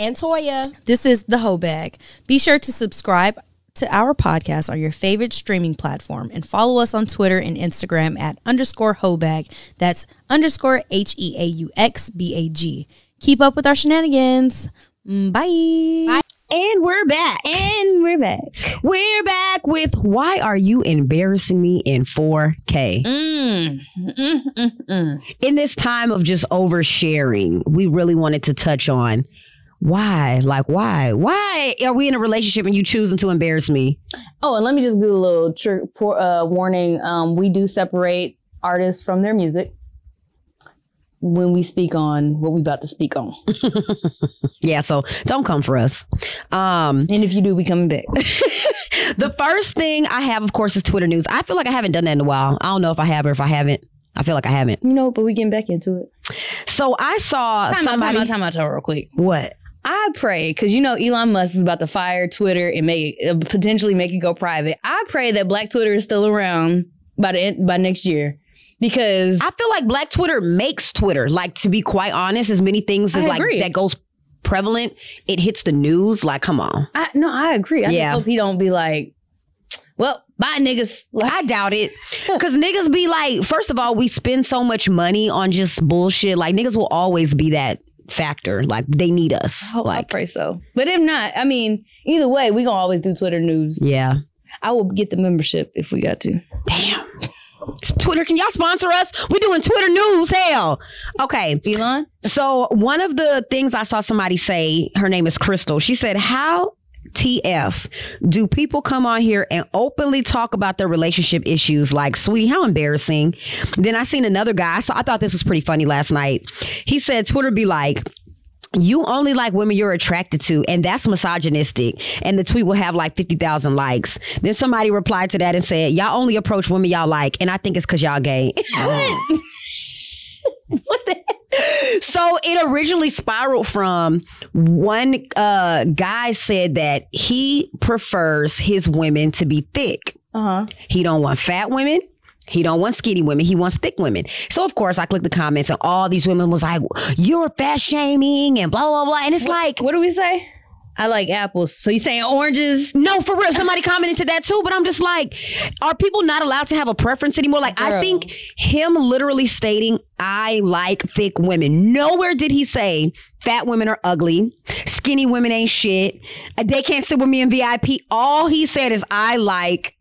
And Toya. This is the Heaux Bag. Be sure to subscribe to our podcast on your favorite streaming platform and follow us on Twitter and Instagram at underscore heauxbag. That's underscore H E A U X B A G. Keep up with our shenanigans. Mm, Bye. And we're back. And we're back. We're back with Why Are You Embarrassing Me in 4K? Mm. Mm, mm, mm. In this time of just oversharing, we really wanted to touch on why? Like, why? Why are we in a relationship and you choosing to embarrass me? Oh, and let me just do a little tr- por- uh, warning. Um, we do separate artists from their music when we speak on what we about to speak on. Yeah, so don't come for us. Um, And if you do, we coming back. the first thing I have, of course, is Twitter news. I feel like I haven't done that in a while. I don't know if I have or if I haven't. I feel like I haven't. you know, but we getting back into it. So I saw Time out, somebody. time out, time out, time out real quick. What? I pray because you know Elon Musk is about to fire Twitter and make it, uh, potentially make it go private. I pray that Black Twitter is still around by the end, by next year because I feel like Black Twitter makes Twitter. Like to be quite honest, as many things as like that goes prevalent, it hits the news. Like, come on. I no, I agree. I Yeah. just hope he don't be like, well, bye niggas. Like, I doubt it. Cause niggas be like, first of all, we spend so much money on just bullshit. Like niggas will always be that factor. Like they need us. I hope I like pray so. But if not, I mean, either way, we gonna always do Twitter news. yeah. I will get the membership if we got to. Damn. Twitter, can y'all sponsor us? We're doing Twitter news. Hell. Okay. Elon, So one of the things I saw somebody say, her name is Crystal. She said, "How TF do people come on here and openly talk about their relationship issues? Like, sweetie, how embarrassing." Then I seen another guy. So I thought this was pretty funny last night. He said, "Twitter be like." You only like women you're attracted to, and that's misogynistic. And the tweet will have like 50,000 likes. Then somebody replied to that and said, Y'all only approach women y'all like, and I think it's because y'all gay. Oh. what the? So it originally spiraled from one uh, guy said that he prefers his women to be thick. Uh huh. He don't want fat women. He don't want skinny women. He wants thick women. So of course I clicked the comments and all these women was like, "You're fat shaming" and blah blah blah. And it's like, What do we say? I like apples. So you saying oranges? no, for real. Somebody commented to that too, but I'm just like, are people not allowed to have a preference anymore? Like, I think him literally stating, I like thick women. Nowhere did he say fat women are ugly, skinny women ain't shit, they can't sit with me in VIP. All he said is, I like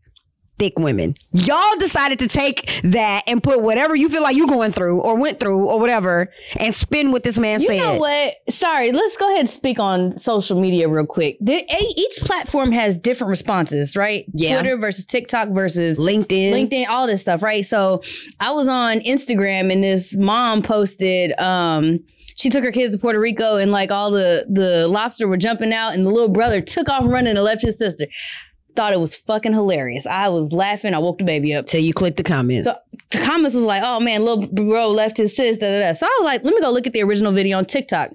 thick women. Y'all decided to take that and put whatever you feel like you're going through or went through or whatever and spin what this man You said. You know what? Sorry, let's go ahead and speak on social media real quick. The, each platform has different responses, right? Yeah. Twitter versus TikTok versus LinkedIn. LinkedIn, all this stuff, right? So I was on Instagram and this mom posted, um, she took her kids to Puerto Rico and like all the the lobster were jumping out and the little brother took off running and left his sister. Thought it was fucking hilarious. I was laughing. I woke the baby up. Till you click the comments. So the comments was like, "Oh man, little bro left his sis." Da, da, da. So I was like, "Let me go look at the original video on TikTok."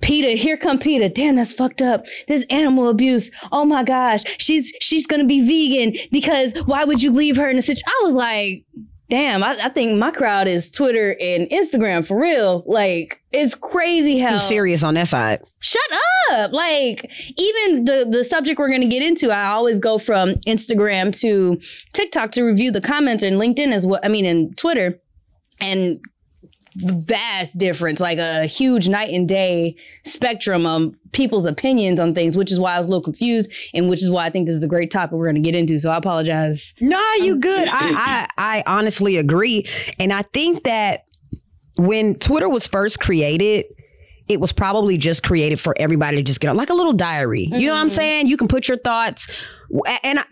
Peter, here come Peter. Damn, that's fucked up. This animal abuse. Oh my gosh, she's she's gonna be vegan because why would you leave her in a situation? I was like, damn. I, I think my crowd is Twitter and Instagram for real. Like it's crazy how Too serious on that side. shut up like even the the subject we're going to get into i always go from instagram to tiktok to review the comments and linkedin as well i mean and twitter and vast difference like a huge night and day spectrum of people's opinions on things which is why i was a little confused and which is why i think this is a great topic we're going to get into so i apologize No, you um, good. I, I I honestly agree, and I think that when Twitter was first created, it was probably just created for everybody to just get on, like a little diary. You know what I'm mm-hmm. saying? You can put your thoughts and. I,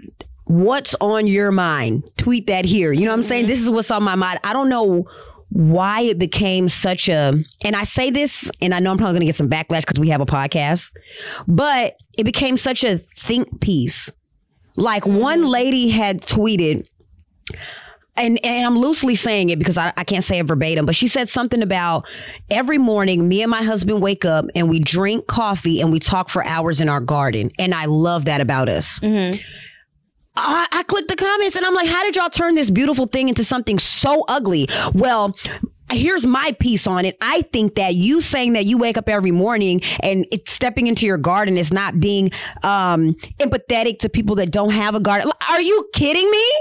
What's on your mind? Tweet that here. You know what I'm saying? Mm-hmm. This is what's on my mind. I don't know why it became such a and I say this and I know I'm probably going to get some backlash because we have a podcast, but it became such a think piece. Like mm-hmm. one lady had tweeted and, and I'm loosely saying it because I, I can't say it verbatim, but she said something about every morning, me and my husband wake up and we drink coffee and we talk for hours in our garden. And I love that about us. Mm-hmm. I, I clicked the comments and I'm like, how did y'all turn this beautiful thing into something so ugly? Well, here's my piece on it. I think that you saying that you wake up every morning and it's stepping into your garden is not being um, empathetic to people that don't have a garden. Are you kidding me?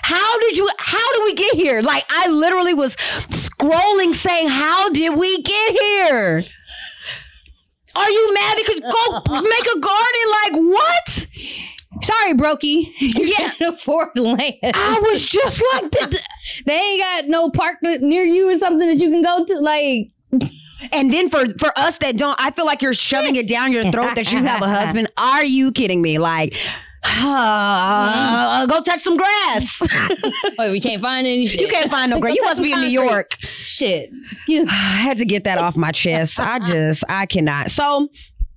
How did you how did we get here? Like I literally was scrolling saying, How did we get here? Are you mad because go make a garden? Like what? Sorry, Brokey. You Yeah. can't afford land. I was just like, th- they ain't got no park near you or something that you can go to. Like, And then for for us that don't, I feel like you're shoving it down your throat that you have a husband. Are you kidding me? Like, uh, go touch some grass. wait, we can't find any shit. you can't find no grass. You must be in New York. Shit. I had to get that off my chest. I just, I cannot. So,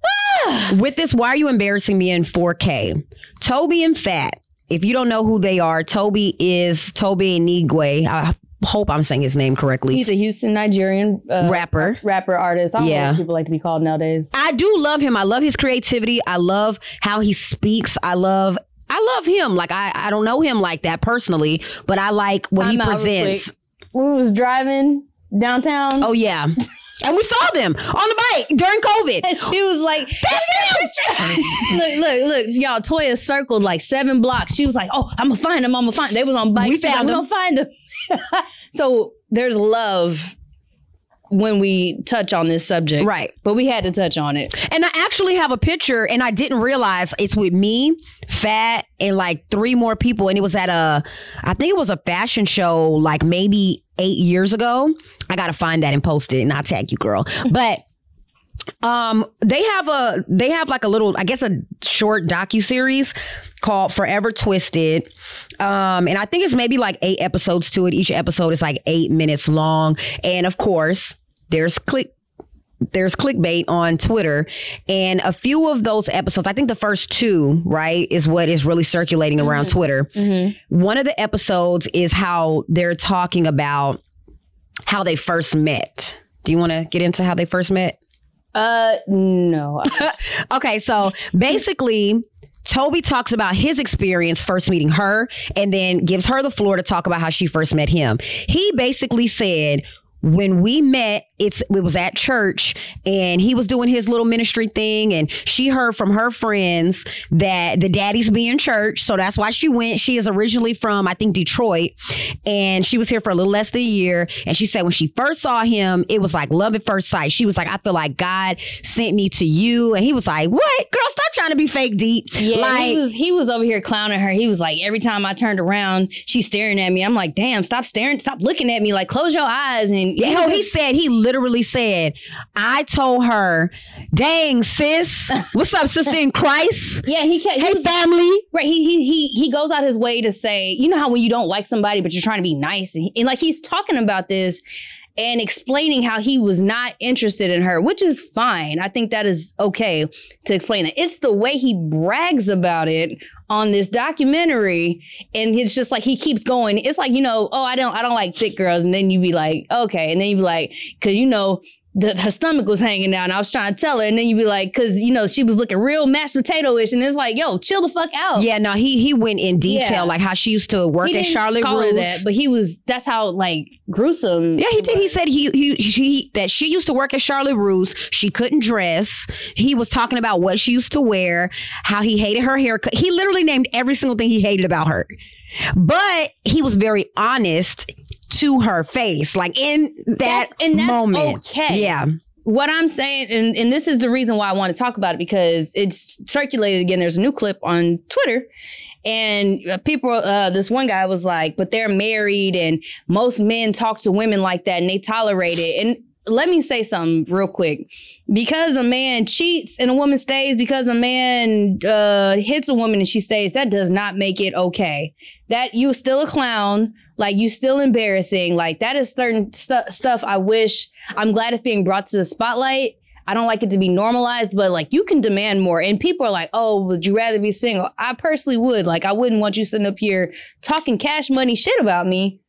with this, why are you embarrassing me in 4K? Tobe and Fat. If you don't know who they are, Tobe is Tobe Nwigwe. I hope I'm saying his name correctly. He's a Houston Nigerian uh, Rapper. rapper artist. I don't know Yeah. what people like to be called nowadays. I do love him. I love his creativity. I love how he speaks. I love I love him. Like I I don't know him like that personally, but I like what he out real presents. We was driving downtown. Oh yeah. And we saw them on the bike during COVID. And she was like, That's them. look, look, look, y'all, Toya circled like seven blocks. She was like, oh, I'm gonna find them, I'm gonna find them. They was on bikes. We like, found we them. gonna find them. so there's love when we touch on this subject. Right. But we had to touch on it. And I actually have a picture, and I didn't realize it's with me, Fat, and like three more people. And it was at a, I think it was a fashion show, like maybe eight years ago. I gotta find that and post it, and I'll tag you, girl. But um, they have a, they have like a little, I guess, a short docu series called Forever Twisted. Um, and I think it's maybe like eight episodes to it. Each episode is like eight minutes long, and of course, there's click there's clickbait on Twitter, and a few of those episodes, I think the first two, right, is what is really circulating around Twitter. One of the episodes is how they're talking about how they first met. Do you want to get into how they first met? Uh, no. Okay, so basically, Tobe talks about his experience first meeting her and then gives her the floor to talk about how she first met him. He basically said, when we met, it's it was at church and he was doing his little ministry thing and she heard from her friends that the daddy's be in church. So that's why she went. She is originally from, I think, Detroit. And she was here for a little less than a year. And she said when she first saw him, it was like love at first sight. She was like, I feel like God sent me to you. And he was like, What? Girl, stop trying to be fake deep. Yeah, like he was he was over here clowning her. He was like, every time I turned around, she's staring at me. I'm like, damn, stop staring, stop looking at me. Like, close your eyes. And Yeah, hell, he said he literally said, "I told her, dang sis, what's up, sister in Christ? yeah, he he Hey, was- family." Right. He he he he goes out his way to say, you know how when you don't like somebody but you're trying to be nice and, and like he's talking about this and explaining how he was not interested in her, which is fine. I think that is okay to explain it. It's the way he brags about it on this documentary and it's just like he keeps going. It's like, you know, oh, I don't I don't like thick girls and then you be like, okay, and then you be like cuz you know the, her stomach was hanging down. I was trying to tell her, and then you'd be like, because you know she was looking real mashed potato ish, and it's like, yo, chill the fuck out. Yeah, no, he he went in detail Yeah. like how she used to work He at Charlotte call her Russe. that, but he was. That's how like gruesome. yeah, he did. He said he, he he that she used to work at Charlotte Russe. She couldn't dress. He was talking about what she used to wear, how he hated her haircut. He literally named every single thing he hated about her. But he was very honest to her face, like in that That's- and that's moment. okay. Yeah. What I'm saying, and, and this is the reason why I want to talk about it because it's circulated again. There's a new clip on Twitter. And uh, people, uh, this one guy was like, but they're married, and most men talk to women like that and they tolerate it. And let me say something real quick. Because a man cheats and a woman stays, because a man uh, hits a woman and she stays, that does not make it okay. That you still a clown, like you still embarrassing. Like that is certain stu- stuff. I wish. I'm glad it's being brought to the spotlight. I don't like it to be normalized, but like you can demand more. And people are like, oh, would you rather be single? I personally would. Like, I wouldn't want you sitting up here talking cash money shit about me.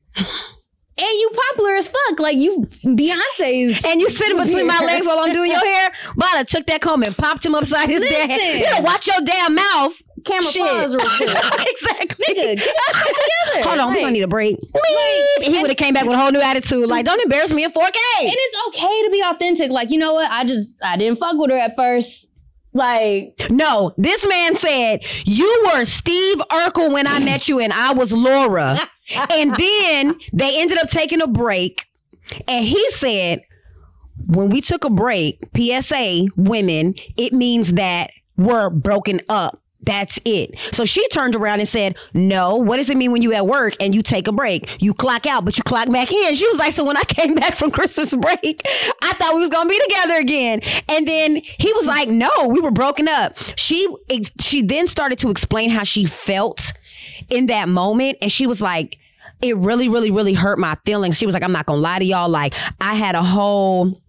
And you popular as fuck. Like you Beyonce's And you sitting between my legs while I'm doing your hair. But I took that comb and popped him upside his damn head. You gotta watch your damn mouth. camera Shit. pause real quick. exactly. Nigga, get together. Hold on, Like, gonna need a break. like, he would have came back with a whole new attitude. Like, don't embarrass me in 4K. And it's okay to be authentic. Like, you know what? I just I didn't fuck with her at first. Like, No, this man said you were Steve Urkel when I met you, and I was Laura. and then they ended up taking a break, and he said, when we took a break, PSA women, it means that we're broken up. That's it. So she turned around and said, No, what does it mean when you at work and you take a break? You clock out, but you clock back in. She was like, So when I came back from Christmas break, I thought we was gonna be together again. And then he was like, No, we were broken up. She she then started to explain how she felt in that moment. And she was like, it really, really, really hurt my feelings. She was like, I'm not gonna lie to y'all. Like, I had a whole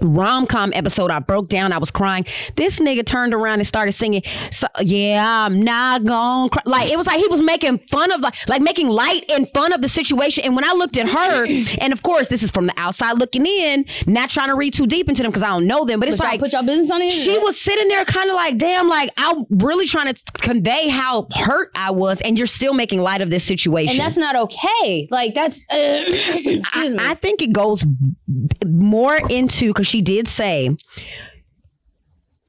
rom com episode. I broke down. I was crying. This nigga turned around and started singing. So, yeah, I'm not gonna cry. Like it was like he was making fun of like like making light and fun of the situation. And when I looked at her, and of course this is from the outside looking in, not trying to read too deep into them because I don't know them. But it's y'all- like put your business on the she was sitting there kind of like, damn, like I'm really trying to convey how hurt I was, and you're still making light of this situation. and that's not okay. Like that's uh, excuse I, me. I think it goes more into because she did say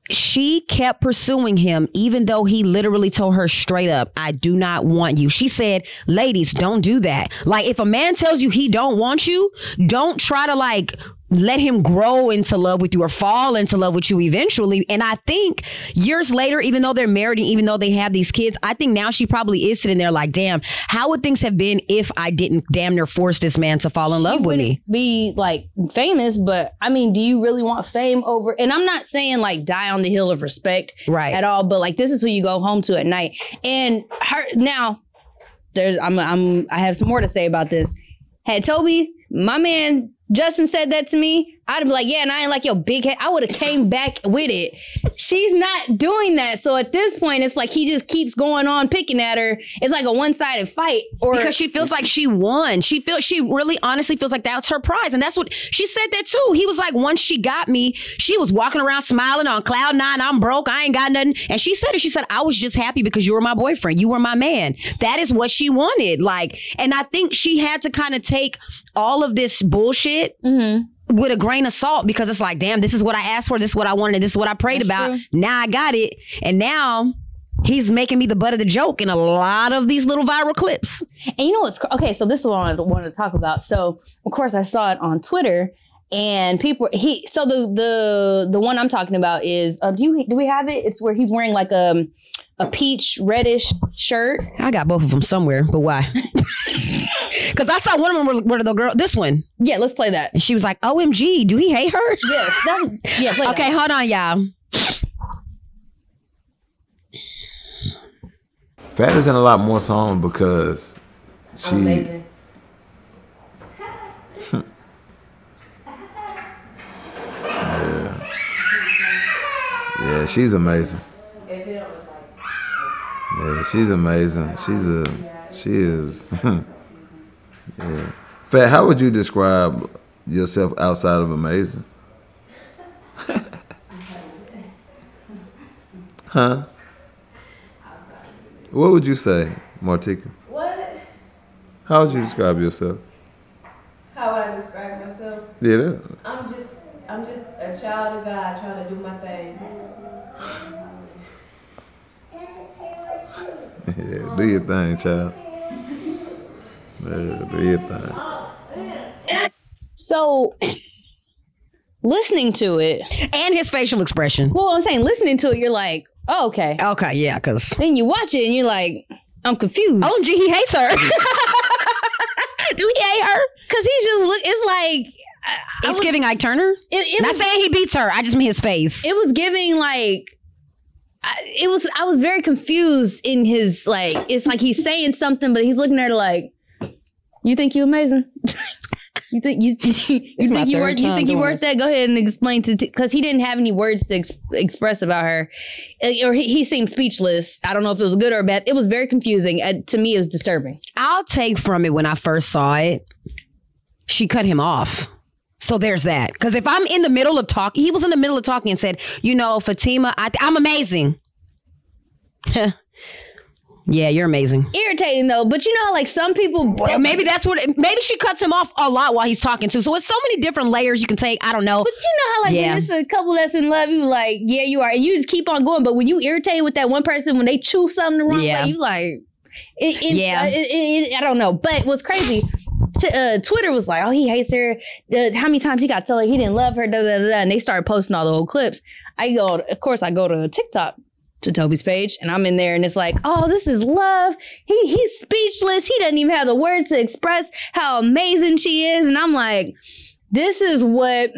she kept pursuing him even though he literally told her straight up i do not want you. She said ladies don't do that. Like if a man tells you he don't want you don't try to like let him grow into love with you or fall into love with you eventually and i think years later even though they're married and even though they have these kids i think now she probably is sitting there like damn how would things have been if i didn't damn near force this man to fall in love you with me be like famous, but I mean, do you really want fame over? And I'm not saying like die on the hill of respect Right. at all, but like this is who you go home to at night. And her now, there's I'm I'm I have some more to say about this. Had Tobe, my man Justin said that to me, I'd be like, yeah, and I ain't like your big head. I would have came back with it. She's not doing that. So at this point, it's like he just keeps going on picking at her. It's like a one-sided fight. Or because she feels like she won. She feels she really honestly feels like that's her prize, and that's what she said that too. He was like, once she got me, she was walking around smiling on cloud nine. I'm broke. I ain't got nothing. And she said it. She said I was just happy because you were my boyfriend. You were my man. That is what she wanted. Like, and I think she had to kind of take all of this bullshit. Mhm. With a grain of salt because it's like, damn, this is what I asked for, this is what I wanted, this is what I prayed That's about. true. Now I got it. And now he's making me the butt of the joke in a lot of these little viral clips. And you know what's cr- okay? So this is what I wanted to talk about. So of course I saw it on Twitter, and people he so the the the one I'm talking about is uh, do you do we have it? It's where he's wearing like a a peach reddish shirt. I got both of them somewhere, but why? Because I saw one of them where, where the girl, this one, Yeah, let's play that. and she was like, "OMG, do he hate her?" Yes, that's yeah. Play Okay, that. hold on, y'all. Fat is in a lot more songs because she. Yeah. Yeah, she's amazing. Yeah, she's amazing. She's a, she is. yeah. Fat, how would you describe yourself outside of amazing? huh? What would you say, Martika? What? How would you describe yourself? How would I describe myself? Yeah, that, I'm just, I'm just a child of God trying to do my thing. yeah, do your thing, child. Yeah, do your thing. So listening to it, And his facial expression. well, I'm saying listening to it, you're like, oh, okay. Okay, yeah, because Then you watch it and you're like, I'm confused. Oh, gee, he hates her. do he hate her? Cause he's just look. It's like I It's was- giving Ike Turner. It, it Not was, saying he beats her. I just mean his face. it was giving like. I, it was. I was very confused in his like. It's like he's saying something, but he's looking at her like, "You think you're amazing? you think you you my think you worth you think you worth that? Go ahead and explain to because he didn't have any words to ex- express about her, Uh, or he, he seemed speechless. I don't know if it was good or bad. It was very confusing. Uh, to me, it was disturbing. I'll take from it when I first saw it. She cut him off. So there's that. Because if I'm in the middle of talking, he was in the middle of talking and said, "You know, Fatima, I, I'm amazing." yeah, you're amazing. Irritating though, but you know, how, like some people. Well, maybe that's what. Maybe she cuts him off a lot while he's talking too. So it's so many different layers you can take. I don't know. But you know how like Yeah. when it's a couple that's in love, you like, yeah, you are, and you just keep on going. But when you irritate with that one person, when they chew something the wrong Yeah. way, you like, it, it, Yeah. uh, it- I don't know. But what's crazy? T- uh, Twitter was like, oh, he hates her. Uh, how many times he got to tell her he didn't love her? Da, da, da. And they started posting all the old clips. I go, of course, I go to TikTok to Tobe's page, and I'm in there, and it's like, oh, this is love. He he's speechless. He doesn't even have the words to express how amazing she is. And I'm like, this is what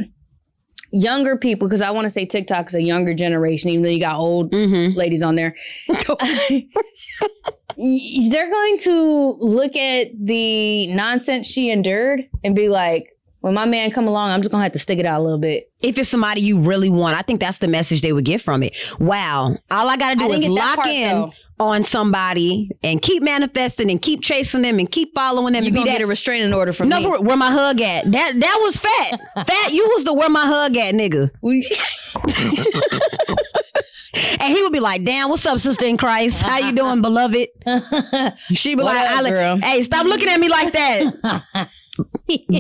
younger people, because I want to say TikTok is a younger generation, even though you got old Mm-hmm. ladies on there. They're going to look at the nonsense she endured and be like, when my man come along, I'm just gonna have to stick it out a little bit. If it's somebody you really want, I think that's the message they would get from it. Wow, all I got to do didn't is lock part, in though. on somebody and keep manifesting and keep chasing them and keep following them. You and be gonna that get a restraining order from No, me. where my hug at? That that was fat. fat, you was the where my hug at, nigga. And he would be like, "Damn, what's up, sister in Christ? How you doing, beloved?" She be What like, up, li- girl?" "Hey, stop looking at me like that."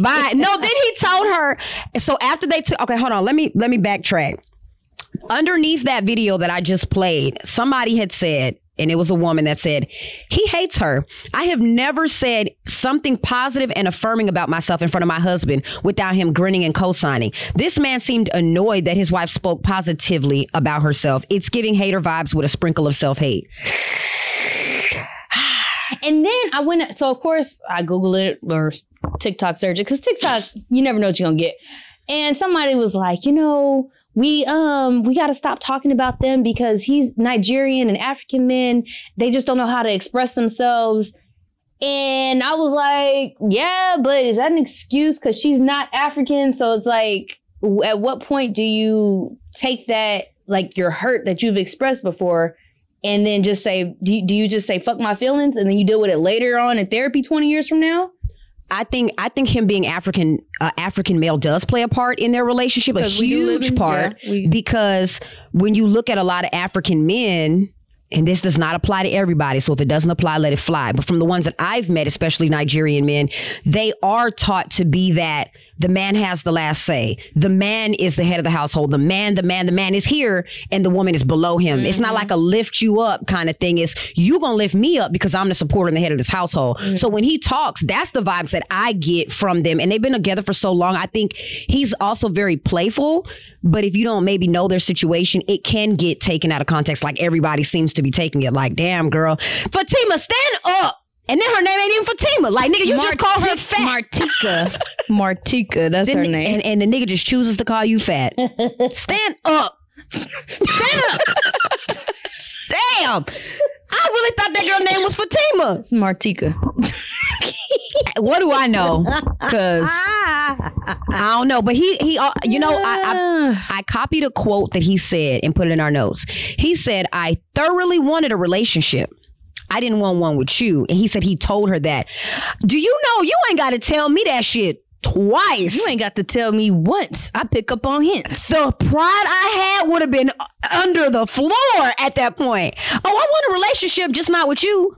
Bye. No, then he told her. So after they took, okay, hold on. Let me let me backtrack. Underneath that video that I just played, somebody had said, and it was a woman that said, he hates her. I have never said something positive and affirming about myself in front of my husband without him grinning and co-signing. This man seemed annoyed that his wife spoke positively about herself. It's giving hater vibes with a sprinkle of self-hate. and then I went. So of course I Google it or TikTok search it because TikTok, you never know what you're gonna get. And somebody was like, you know, we um we got to stop talking about them because he's Nigerian and African men. They just don't know how to express themselves. And I was like, yeah, but is that an excuse? Because she's not African. So it's like, at what point do you take that, like your hurt that you've expressed before, and then just say, do you, do you just say, fuck my feelings? And then you deal with it later on in therapy 20 years from now? I think I think him being African uh, African male does play a part in their relationship, a 'Cause we do live huge in- part. yeah, we- because when you look at a lot of African men, and this does not apply to everybody, so if it doesn't apply, let it fly. But from the ones that I've met, especially Nigerian men, they are taught to be that the man has the last say. The man is the head of the household. The man, the man, the man is here, and the woman is below him. It's not like a mm-hmm. lift you up kind of thing. It's you gonna lift me up because I'm the supporter and the head of this household. Mm. So when he talks, that's the vibes that I get from them. And they've been together for so long. I think he's also very playful. But if you don't maybe know their situation, it can get taken out of context. Like everybody seems to be taking it. Like, damn, girl, Fatima, stand up. And then her name ain't even Fatima. Like, nigga, you just call her fat. Martika. Martika, that's her name. And, and the nigga just chooses to call you fat. Stand up. Stand up. Damn. I really thought that girl name was Fatima. it's Martika. What do I know? Because I don't know. But he, he, uh, you know, I, I, I copied a quote that he said and put it in our notes. He said, I thoroughly wanted a relationship. I didn't want one with you. And he said he told her that. Do you know you ain't got to tell me that shit twice? You ain't got to tell me once. I pick up on hints. the pride I had would have been under the floor at that point. Oh, I want a relationship, just not with you.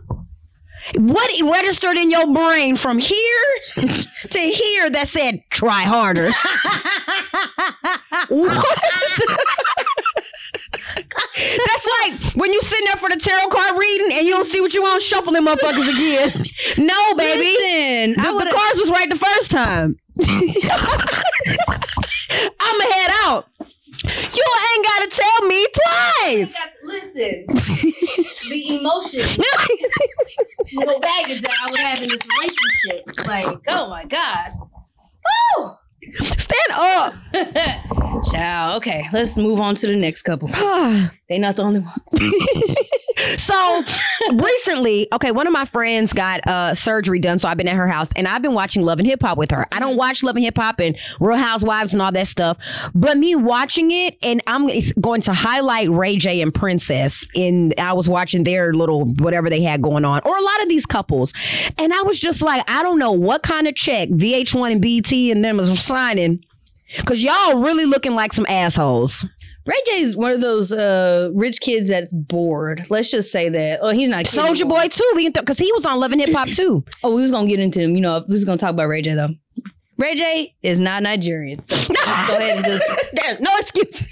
What registered in your brain from here to here that said try harder? what? That's like when you sitting there for the tarot card reading and you don't see what you want, shuffle them motherfuckers again. No, baby. Listen, The, the cards was right the first time. I'ma head out. You ain't gotta tell me twice. Listen, the emotion, the baggage that I would have in this relationship. Like, oh my God. Woo! Child. Okay, let's move on to the next couple. they not the only one. So recently, okay, one of my friends got uh, surgery done, so I've been at her house and I've been watching Love and Hip Hop with her. I don't watch Love and Hip Hop and Real Housewives and all that stuff, but me watching it and I'm going to highlight Ray J and Princess. In I was watching their little whatever they had going on, or a lot of these couples, and I was just like, I don't know what kind of check VH1 and BT and them was signing. Cause y'all really looking like some assholes. Ray J's one of those uh, rich kids that's bored. Let's just say that. Oh, he's not Soulja. Boy too. We can because he was on Love and Hip Hop too. Oh, we was gonna get into him. You know, we was gonna talk about Ray J though. Ray J is not Nigerian. So go ahead and just There's no excuse.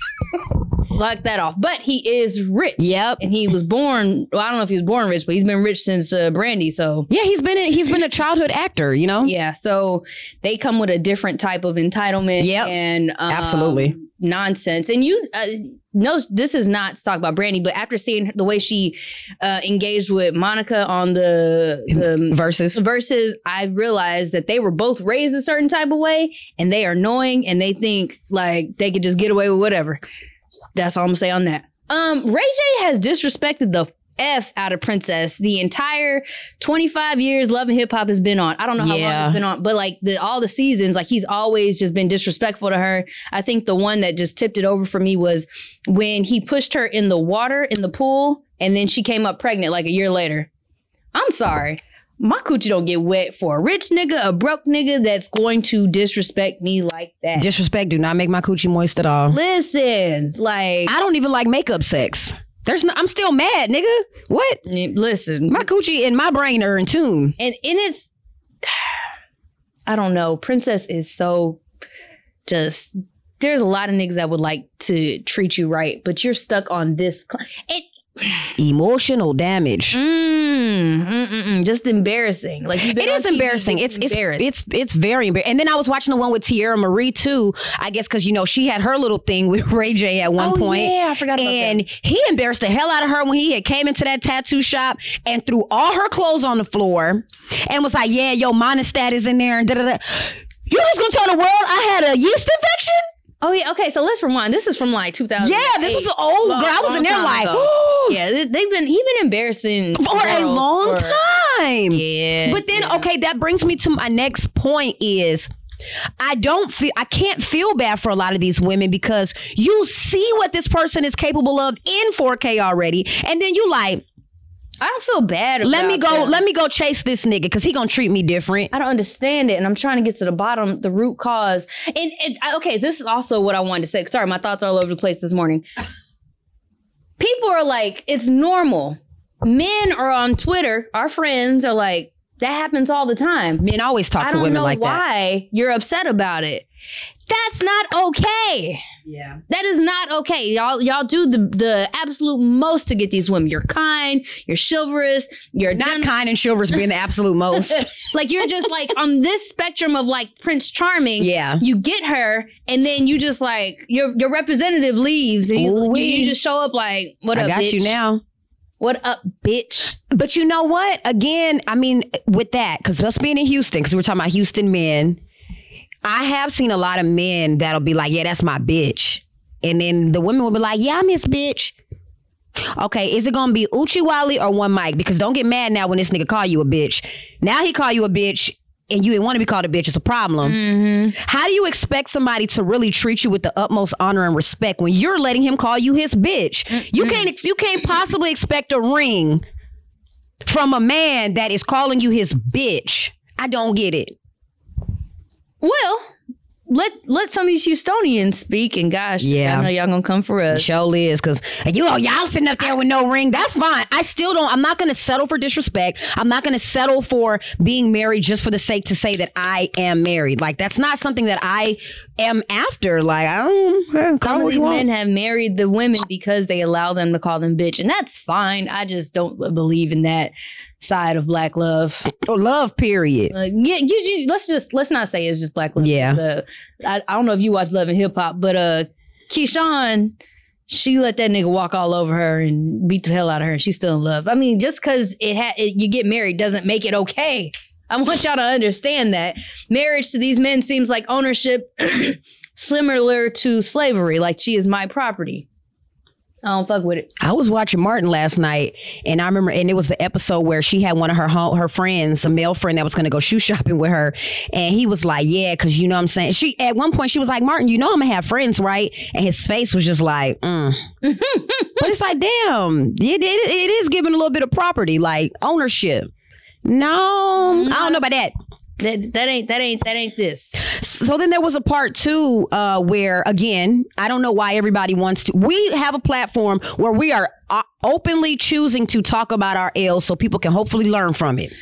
Lock that off. But he is rich. Yep. And he was born. Well, I don't know if he was born rich, but he's been rich since uh, Brandy. So Yeah, he's been a, he's been a childhood actor. You know. yeah, so they come with a different type of entitlement. Yep. and um, Absolutely. nonsense. And you uh, no, this is not to talk about Brandy, but after seeing the way she uh, engaged with Monica on the the Verzuz. Verzuz I realized that they were both raised a certain type of way and they are annoying and they think like they could just get away with whatever. That's all I'm gonna say on that. Um, Ray J has disrespected the F out of Princess the entire 25 years Love and Hip Hop has been on. I don't know how Yeah. long it's been on, but like the all the seasons, like he's always just been disrespectful to her. I think the one that just tipped it over for me was when he pushed her in the water in the pool and then she came up pregnant like a year later. I'm sorry. My coochie don't get wet for a rich nigga, a broke nigga that's going to disrespect me like that. Disrespect do not make my coochie moist at all. listen, like I don't even like makeup sex. There's no. I'm still mad, nigga. What? listen, My coochie and my brain are in tune. and and it's I don't know. Princess is so just. There's a lot of niggas that would like to treat you right, but you're stuck on this. cl- It Emotional damage. mm, mm, mm, mm, just embarrassing. Like It is embarrassing. It's it's it's it's very embarrassing. And then I was watching the one with Teairra Mari too. I guess because you know she had her little thing with Ray J at one oh, point. Yeah, I forgot about And that. he embarrassed the hell out of her when he had came into that tattoo shop and threw all her clothes on the floor and was like, "Yeah, yo, Monistat is in there." And da da da. You just gonna tell the world I had a yeast infection? Oh yeah, okay. So let's rewind. This is from like 2000. Yeah, this was an old girl. I was in there like, yeah, they- they've been he's been embarrassing for a long for- time. Yeah, But then, yeah. okay, that brings me to my next point is I don't feel I can't feel bad for a lot of these women because you see what this person is capable of in 4K already, and then you like, I don't feel bad. let me go, them. let me go chase this nigga because he gonna treat me different. I don't understand it, and I'm trying to get to the bottom, the root cause. And, and I- okay, this is also what I wanted to say. Sorry, my thoughts are all over the place this morning. People are like, it's normal. Men are on Twitter. Our friends are like, that happens all the time. Men always talk I to don't women like that. why you're upset about it. That's not okay. Yeah. That is not okay. Y'all, y'all do the the absolute most to get these women. You're kind, you're chivalrous, you're Not gen- kind and chivalrous being the absolute most. like you're just like on this spectrum of like Prince Charming. Yeah. You get her, and then you just like your your representative leaves, and you, you just show up like, "What I up, got bitch? you now. What up, bitch?" But you know what? Again, I mean, with that, because us being in Houston, because we were talking about Houston men, I have seen a lot of men that'll be like, yeah, that's my bitch. And then the women will be like, yeah, I'm his bitch. Okay, is it gonna be Uchi Wally or one Mike? Because don't get mad now when this nigga call you a bitch. Now he call you a bitch and you didn't want to be called a bitch. It's a problem. Mm-hmm. How do you expect somebody to really treat you with the utmost honor and respect when you're letting him call you his bitch? You can't you can't possibly expect a ring from a man that is calling you his bitch. I don't get it. Well, let let some of these Houstonians speak, and gosh, Yeah. I know y'all gonna come for us. Show is because you all y'all sitting up there with no ring. That's fine. I still don't. I'm not to settle for disrespect. I'm not to settle for being married just for the sake to say that I am married. Like that's not something that I am after. Like I don't. Some of these men have married the women because they allow them to call them bitch, and that's fine. I just don't believe in that side of black love. Or love. Period. Like, yeah, you, let's just let's not say it's just black love. Yeah. The- I, I don't know if you watch Love and Hip Hop, but uh, Keyshawn, she let that nigga walk all over her and beat the hell out of her, and she's still in love. I mean, just because it had it, you get married doesn't make it okay. I want y'all to understand that marriage to these men seems like ownership. similar to slavery, like she is my property. I don't fuck with it. I was watching Martin last night, and I remember, and it was the episode where she had one of her home, her friends, a male friend that was going to go shoe shopping with her, and he was like, "Yeah, because you know what I'm saying." She at one point she was like, "Martin, you know I'm gonna have friends, right?" And his face was just like, mm. but it's like, damn, it, it it is giving a little bit of property, like ownership. No, I don't know about that. That that ain't that ain't that ain't this. So then there was a part two uh, where, again, I don't know why everybody wants to. We have a platform where we are uh, openly choosing to talk about our ills so people can hopefully learn from it.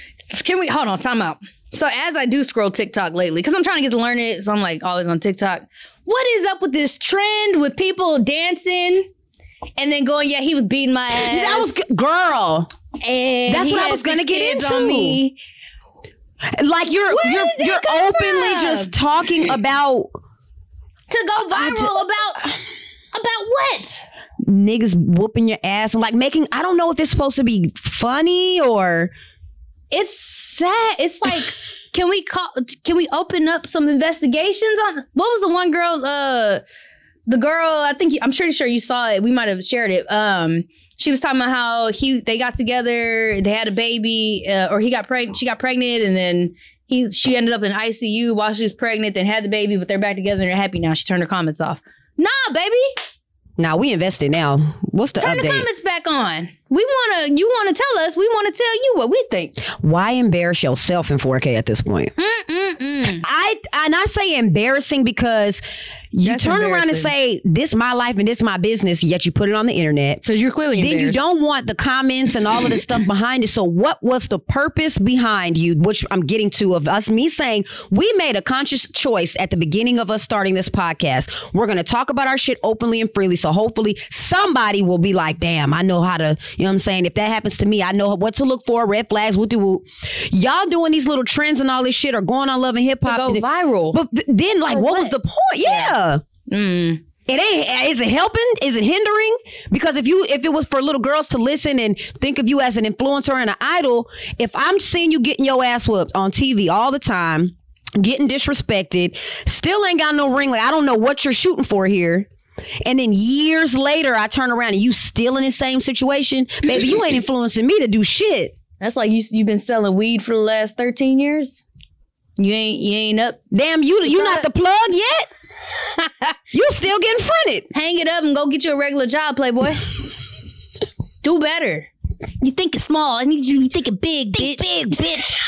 Can we hold on? Time out. So as I do scroll TikTok lately, because I'm trying to get to learn it, so I'm like always on TikTok. What is up with this trend with people dancing and then going, "Yeah, he was beating my ass." That was girl. and that's what I was gonna get into. me. Like you're Where you're you're openly from? just talking about to go viral about about what? niggas whooping your ass and like making. I don't know if it's supposed to be funny or It's sad. It's like, can we call? Can we open up some investigations on what was the one girl? Uh, the girl. I think I'm pretty sure you saw it. We might have shared it. Um, she was talking about how he they got together, they had a baby, uh, or he got pregnant. She got pregnant, and then. He, she ended up in ICU while she was pregnant, then had the baby, but they're back together and they're happy now. She turned her comments off. Nah, baby, now we invested. Now what's the turn the comments back on. We wanna, you wanna tell us, we wanna tell you what we think. Why embarrass yourself in 4K at this point? Mm-mm-mm. I and I say embarrassing because you That's turn around and say this my life and this my business, yet you put it on the internet. Because you're clearly Then you don't want the comments and all of the stuff behind it. So what was the purpose behind you? Which I'm getting to of us me saying we made a conscious choice at the beginning of us starting this podcast. We're gonna talk about our shit openly and freely. So hopefully somebody will be like, damn, I know how to, you know what I'm saying? If that happens to me, I know what to look for, red flags, what do y'all doing these little trends and all this shit are going on love and hip hop. go viral. But th- then, like, what, was the point? Yeah. Mm. It ain't. Is it helping? Is it hindering? Because if you, if it was for little girls to listen and think of you as an influencer and an idol, if I'm seeing you getting your ass whooped on TV all the time, getting disrespected, still ain't got no ring. Like I don't know what you're shooting for here. And then years later, I turn around and you still in the same situation, baby. You ain't influencing me to do shit. That's like you. You've been selling weed for the last thirteen years. You ain't. You ain't up. Damn, you you not the plug yet. you still getting fronted. Hang it up and go get you a regular job, Playboy. Do better. You think it's small. I need you. You think it big, bitch. Big bitch.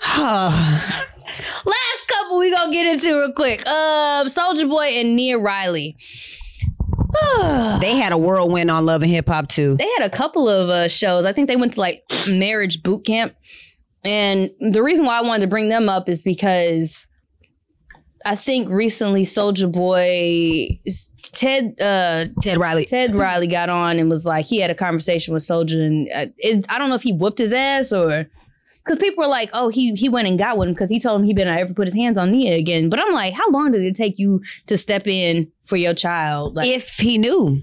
Last couple we gonna get into real quick. Um, Soulja Boy and Nia Riley. they had a whirlwind on Love and Hip Hop too. they had a couple of uh, shows. I think they went to like marriage boot camp. And the reason why I wanted to bring them up is because I think recently Soulja Boy Ted uh Ted Riley. Ted Riley got on and was like he had a conversation with Soulja and uh, it, I don't know if he whooped his ass or because people were like, oh, he he went and got one because he told him he better not ever put his hands on Nia again. But I'm like, how long did it take you to step in for your child? Like if he knew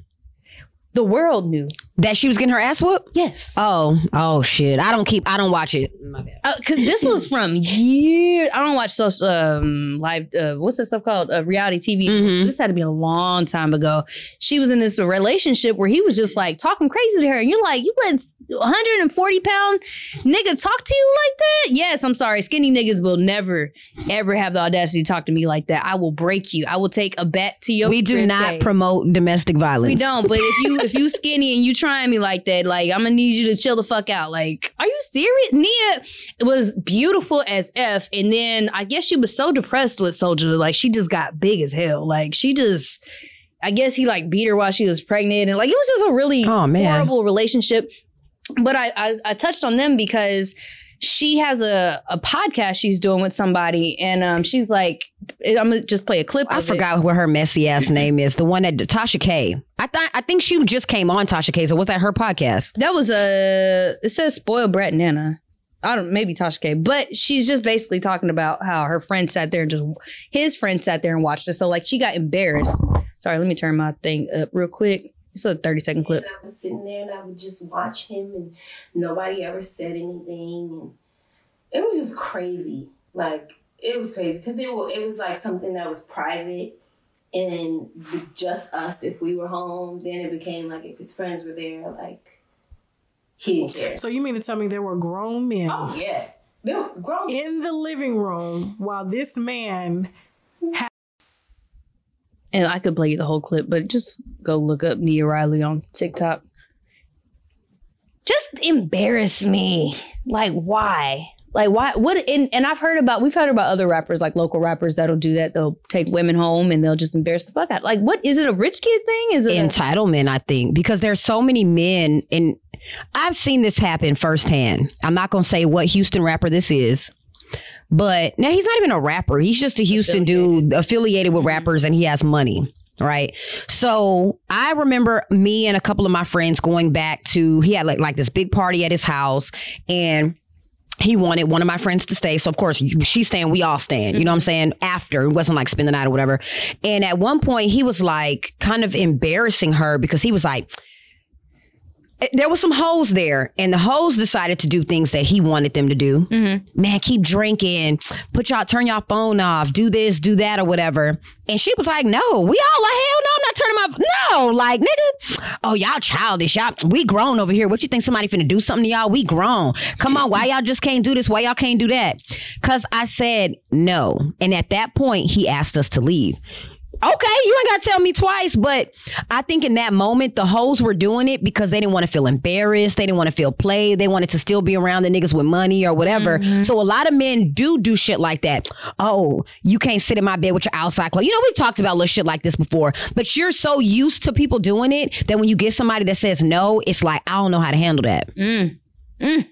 the world knew. that she was getting her ass whooped. Yes. Oh, oh shit! I don't keep. I don't watch it. because Uh, Cause this was from years. I don't watch social um, live. Uh, what's that stuff called? Uh, reality TV. Mhm. This had to be a long time ago. She was in this relationship where he was just like talking crazy to her, and you're like, you let 140 pound nigga talk to you like that? Yes, I'm sorry. Skinny niggas will never ever have the audacity to talk to me like that. I will break you. I will take a bat to your. We do not cage. promote domestic violence. We don't. But if you if you skinny and you trying me like that, like I'm gonna need you to chill the fuck out. Like, are you serious? Nia was beautiful as f, and then I guess she was so depressed with Soulja, like she just got big as hell. Like she just, I guess he like beat her while she was pregnant, and like it was just a really Oh, horrible relationship. But I, I I touched on them because she has a, a podcast she's doing with somebody, and um she's like, I'm gonna just play a clip. I of it. forgot what her messy ass name is. The one that Tasha K. I thought. I think she just came on Tasha K. So was that her podcast? That was a. It says spoiled brat Nana. I don't maybe Tasha K, but she's just basically talking about how her friend sat there and just his friend sat there and watched it. So like she got embarrassed. Sorry, let me turn my thing up real quick. It's a thirty second clip. And I was sitting there and I would just watch him and nobody ever said anything and it was just crazy. Like it was crazy because it wa- it was like something that was private and just us if we were home. Then it became like if his friends were there, like he didn't care. So you mean to tell me there were grown men Oh yeah, they were grown. in the living room while this man And I could play you the whole clip, but just go look up Nia Riley on TikTok. Just embarrass me. Like why? Like why? What? And, and I've heard about we've heard about other rappers like local rappers that'll do that. They'll take women home and they'll just embarrass the fuck out. Like what? Is it a rich kid thing? Is it? entitlement i think because there's so many men and i've seen this happen firsthand i'm not going to say what houston rapper this is but now he's not even a rapper he's just a houston dude affiliated with mm-hmm. rappers and he has money right so i remember me and a couple of my friends going back to he had like, like this big party at his house and he wanted one of my friends to stay. So of course she's staying, we all stand. You know what I'm mm-hmm. saying? After it wasn't like spend the night or whatever. And at one point he was like kind of embarrassing her because he was like, Eh, there was some hoes there, and the hoes decided to do things that he wanted them to do. Mm-hmm. Man, keep drinking, put y'all, turn y'all phone off, do this, do that, or whatever. And she was like, "No, we all like hell no, I'm not turning my no, like nigga. Oh, y'all childish, y'all. We grown over here. What you think somebody finna do something to y'all? We grown. Come on, why y'all just can't do this? Why y'all can't do that? Cause I said no, and at that point he asked us to leave okay, you ain't got to tell me twice. But I think in that moment, the hoes were doing it because they didn't want to feel embarrassed. They didn't want to feel played. They wanted to still be around the niggas with money or whatever. Mm-hmm. So a lot of men do do shit like that. Oh, you can't sit in my bed with your outside clothes. You know, we've talked about little shit like this before, but you're so used to people doing it that when you get somebody that says no, it's like, I don't know how to handle that. Mm. Mm.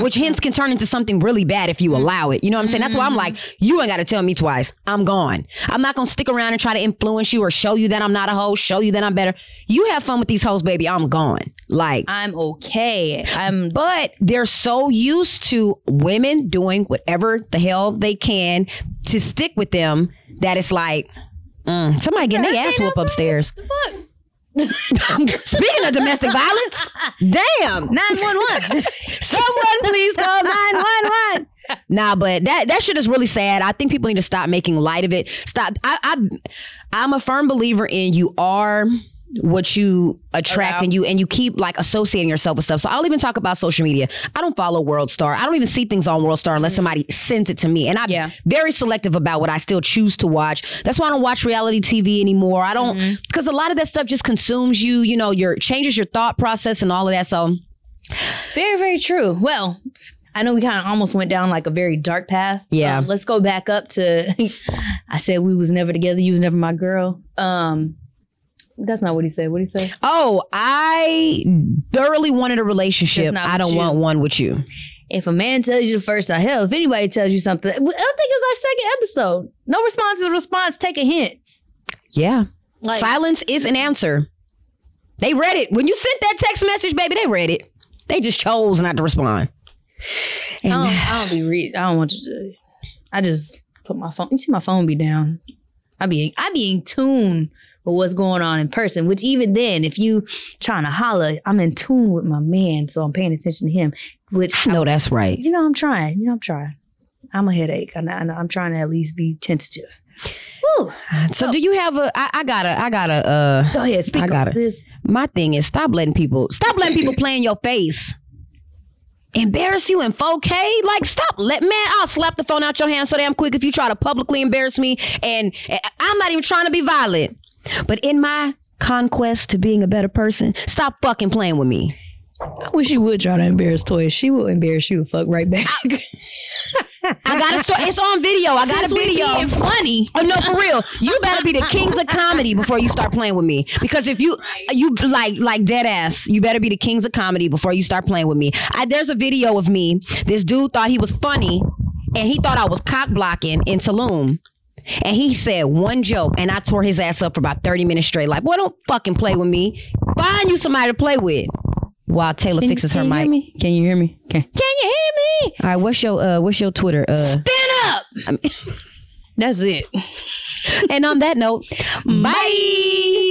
Which hence can turn into something really bad if you allow it. You know what I'm saying? That's why I'm like, you ain't got to tell me twice. I'm gone. I'm not gonna stick around and try to influence you or show you that I'm not a hoe, show you that I'm better. You have fun with these hoes, baby. I'm gone. Like, I'm okay. I'm but they're so used to women doing whatever the hell they can to stick with them that it's like, mm, somebody getting their ass whooped upstairs. fuck. Speaking of domestic violence, damn. 911. Someone please call 911. Nah, but that that shit is really sad. I think people need to stop making light of it. Stop. I, I I'm a firm believer in you are what you attract and you and you keep like associating yourself with stuff. So I'll even talk about social media. I don't follow World Star. I don't even see things on World Star unless somebody sends it to me. And I'm Yeah. very selective about what I still choose to watch. That's why I don't watch reality TV anymore. I don't because a lot of that stuff just consumes you, you know, your changes your thought process and all of that. So Very, very true. Well, I know we kind of almost went down like a very dark path. Yeah. Um, let's go back up to I said we was never together, you was never my girl. Um that's not what he said. What did he say? Oh, I hmm. thoroughly wanted a relationship. Just I don't you. want one with you. If a man tells you the first time, hell, if anybody tells you something, I think it was our second episode. No response is a response. Take a hint. Yeah. Like- Silence is an answer. They read it. When you sent that text message, baby, they read it. They just chose not to respond. I don't, I don't be read. I don't want to. I just put my phone. You see my phone be down. I be I be in tune with what's going on in person. Which even then, if you trying to holler, I'm in tune with my man, so I'm paying attention to him. Which I know that's right. you know, I'm trying. You know, I'm trying. I'm a headache. and I, and I'm trying to at least be tentative. Woo. So do you have a I, I gotta I gotta uh Go ahead. Speak I got it. this. my thing is stop letting people stop letting people play in your face. Embarrass you in 4K? Like stop let man, I'll slap the phone out your hand so damn quick if you try to publicly embarrass me. And and I'm not even trying to be violent. But in my conquest to being a better person, stop fucking playing with me. I wish you would try to embarrass Toya. She will embarrass you. Fuck right back. I got a story. It's on video. I got a video. funny. Oh no, for real. You better be the kings of comedy before you start playing with me. Because if you you like like dead ass, you better be the kings of comedy before you start playing with me. I, there's a video of me. This dude thought he was funny, and he thought I was cock blocking in Tulum. And he said one joke, and I tore his ass up for about 30 minutes straight. Like, boy, don't fucking play with me. Find you somebody to play with. While Taylor fixes her Can hear mic. me? Can you hear me? Okay. Can you hear me? All right, what's your uh what's your Twitter? Uh Spin up. I mean, That's it. and on that note, bye.